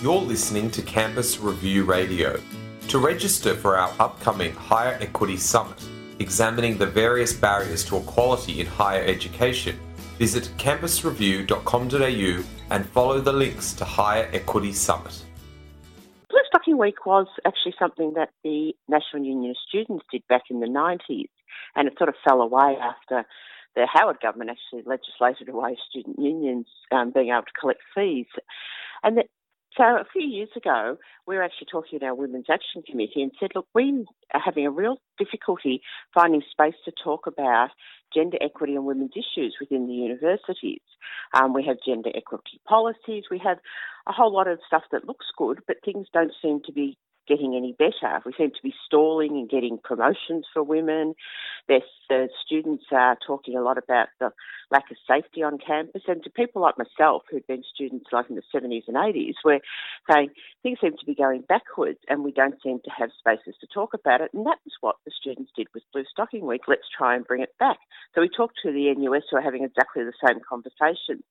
You're listening to Campus Review Radio. To register for our upcoming Higher Equity Summit, examining the various barriers to equality in higher education, visit campusreview.com.au and follow the links to Higher Equity Summit. Bluestocking Week was actually something that the National Union of Students did back in the 90s, and it sort of fell away after the Howard government actually legislated away student unions um, being able to collect fees. And that, so a few years ago, we were actually talking to our Women's Action Committee and said, look, we are having a real difficulty finding space to talk about gender equity and women's issues within the universities. Um, we have gender equity policies, we have a whole lot of stuff that looks good, but things don't seem to be getting any better. We seem to be stalling and getting promotions for women. There's, the students are talking a lot about the lack of safety on campus, and to people like myself who'd been students like in the 70s and 80s, we're saying things seem to be going backwards, and we don't seem to have spaces to talk about it. And that was what the students did with Bluestocking Week. Let's try and bring it back. So we talked to the NUS who are having exactly the same conversation.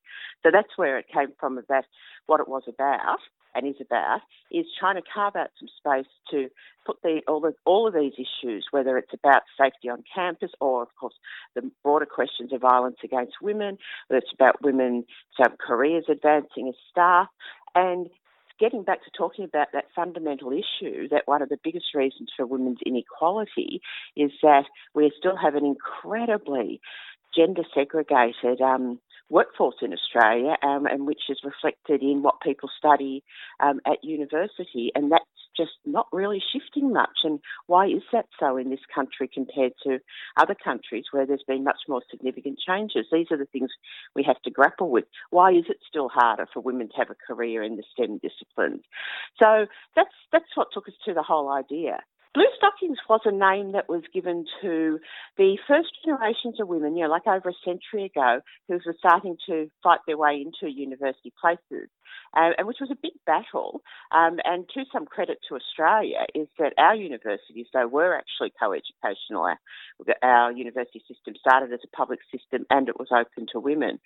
So that's where it came from about what it was about and is about is trying to carve out some space to put the, all, the, all of these issues, whether it's about safety on campus or, of course, the broader questions of violence against women, whether it's about women's careers advancing as staff, and getting back to talking about that fundamental issue that one of the biggest reasons for women's inequality is that we still have an incredibly gender segregated um, workforce in Australia, um, and which is reflected in what people study um, at university, and that's just not really shifting much. And why is that so in this country compared to other countries where there's been much more significant changes? These are the things we have to grapple with. Why is it still harder for women to have a career in the STEM disciplines? So that's that's what took us to the whole idea. Blue Stockings was a name that was given to the first generations of women, you know, like over a century ago, who were starting to fight their way into university places, uh, and which was a big battle. Um, and to some credit to Australia, is that our universities, though, were actually co-educational. Our, our university system started as a public system, and it was open to women.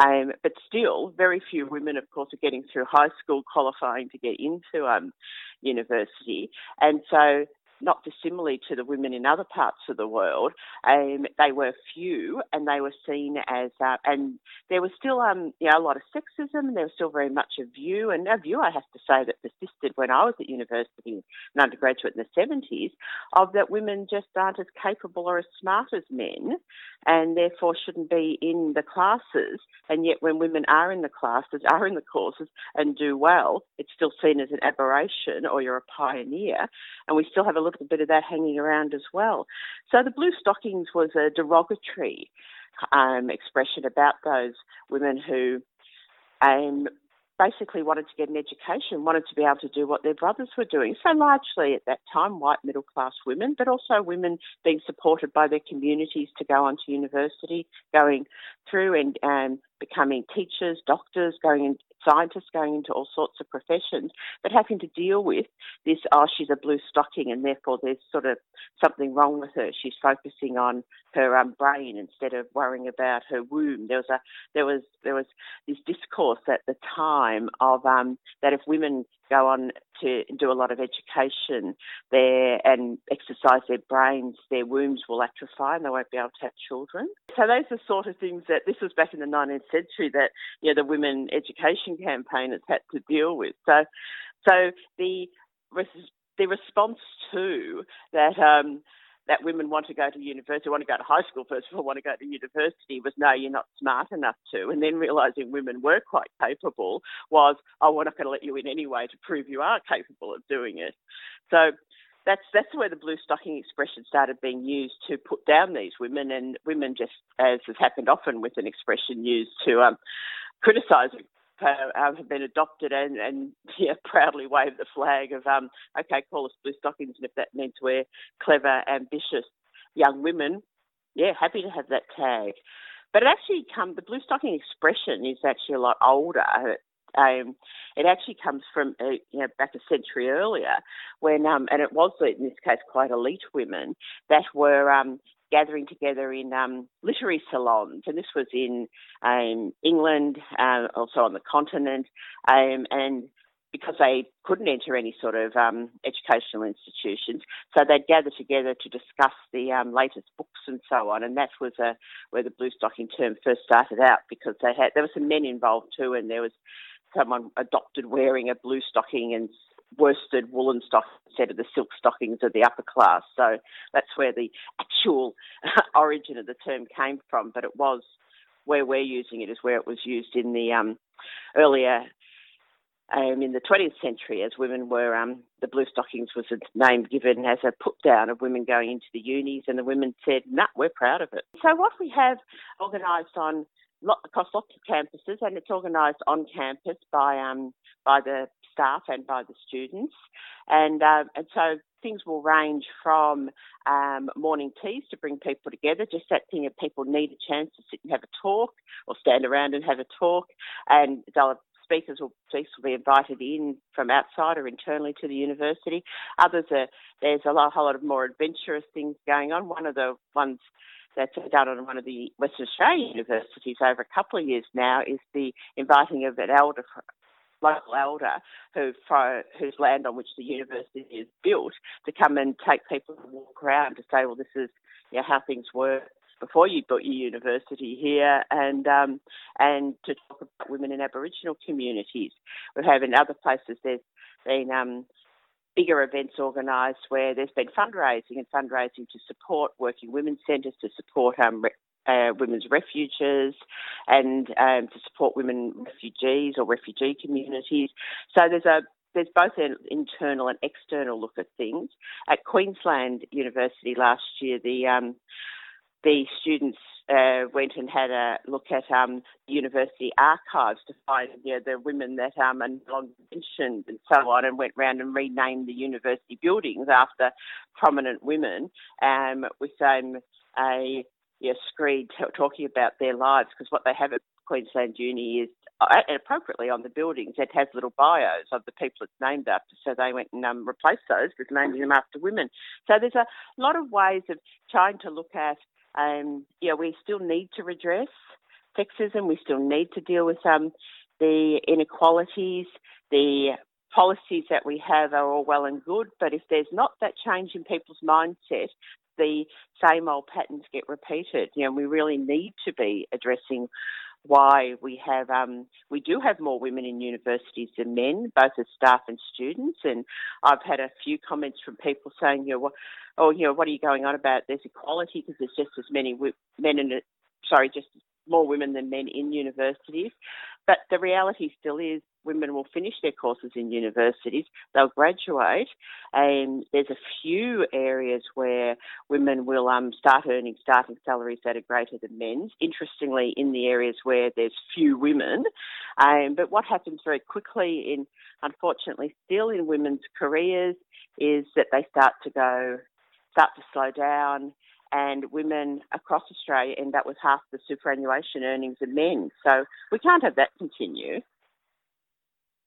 Um, but still, very few women, of course, are getting through high school qualifying to get into um, university, and so not dissimilarly to the women in other parts of the world. Um, they were few and they were seen as, uh, and there was still um, you know, a lot of sexism and there was still very much a view, and a view I have to say that persisted when I was at university and undergraduate in the 70s, of that women just aren't as capable or as smart as men and therefore shouldn't be in the classes. And yet, when women are in the classes, are in the courses, and do well, it's still seen as an aberration or you're a pioneer. And we still have a little bit of that hanging around as well. So the blue stockings was a derogatory um, expression about those women who um, basically wanted to get an education, wanted to be able to do what their brothers were doing. So largely at that time, white middle class women, but also women being supported by their communities to go on to university, going through and um, becoming teachers, doctors, going in, scientists going into all sorts of professions, but having to deal with this, oh, she's a blue stocking and therefore there's sort of something wrong with her. She's focusing on her um, brain instead of worrying about her womb. There was a there was there was this discourse at the time of um, that if women go on to do a lot of education there and exercise their brains, their wombs will atrophy and they won't be able to have children. So those are sort of things that this was back in the 19th century that you know the women education campaign has had to deal with. So so the the response to that um, that women want to go to university, want to go to high school first of all, want to go to university was no, you're not smart enough to. And then realizing women were quite capable was, oh, we're not going to let you in anyway to prove you are capable of doing it. So that's that's where the blue stocking expression started being used to put down these women, and women just, as has happened often with an expression used to um, criticise uh, have been adopted and, and yeah, proudly wave the flag of, um, okay, call us blue stockings, and if that means we're clever, ambitious young women, yeah, happy to have that tag. But it actually comes, the blue stocking expression is actually a lot older. Um, it actually comes from uh, you know back a century earlier, when um, and it was in this case quite elite women that were um, gathering together in um, literary salons, and this was in um, England, uh, also on the continent, um, and because they couldn't enter any sort of um, educational institutions, so they'd gather together to discuss the um, latest books and so on. And that was uh, where the blue stocking term first started out because they had there were some men involved too, and there was someone adopted wearing a blue stocking and worsted woolen stock instead of the silk stockings of the upper class. So that's where the actual origin of the term came from. But it was where we're using it is where it was used in the um, earlier um, in the 20th century, as women were, um, the blue stockings was a name given as a put down of women going into the unis, and the women said, "Nah, we're proud of it." So what we have organised on across lots of campuses, and it's organised on campus by um, by the staff and by the students, and uh, and so things will range from um, morning teas to bring people together, just that thing of people need a chance to sit and have a talk or stand around and have a talk, and they'll speakers will, speakers will be invited in from outside or internally to the university. Others are, there's a whole lot of more adventurous things going on. One of the ones that's done on one of the Western Australian universities over a couple of years now is the inviting of an elder local elder who, whose land on which the university is built to come and take people to walk around to say, well, this is you know, how things work before you built your university here, and um, and to talk about women in Aboriginal communities. We have in other places there's been um, bigger events organised where there's been fundraising and fundraising to support working women's centres, to support um, uh, women's refuges and um, to support women refugees or refugee communities. So there's a there's both an internal and external look at things. At Queensland University last year, the um, the students uh, went and had a look at um, university archives to find you know, the women that um, are no longer mentioned and so on, and went round and renamed the university buildings after prominent women um, with um, a yeah, screed t- talking about their lives because what they have at Queensland Uni is uh, appropriately on the buildings it has little bios of the people it's named after. So they went and um, replaced those with naming them after women. So there's a lot of ways of trying to look at, um, yeah, we still need to redress sexism. We still need to deal with um, the inequalities, the policies that we have are all well and good, but if there's not that change in people's mindset, the same old patterns get repeated. You know, we really need to be addressing why we have um, we do have more women in universities than men, both as staff and students. And I've had a few comments from people saying, you know, well, oh, you know, what are you going on about? There's equality because there's just as many men it. Sorry, just more women than men in universities. But the reality still is women will finish their courses in universities, they'll graduate, and there's a few areas where women will um, start earning starting salaries that are greater than men's. Interestingly, in the areas where there's few women. Um, but what happens very quickly in, unfortunately, still in women's careers is that they start to go, start to slow down and women across Australia end up with half the superannuation earnings of men. So we can't have that continue.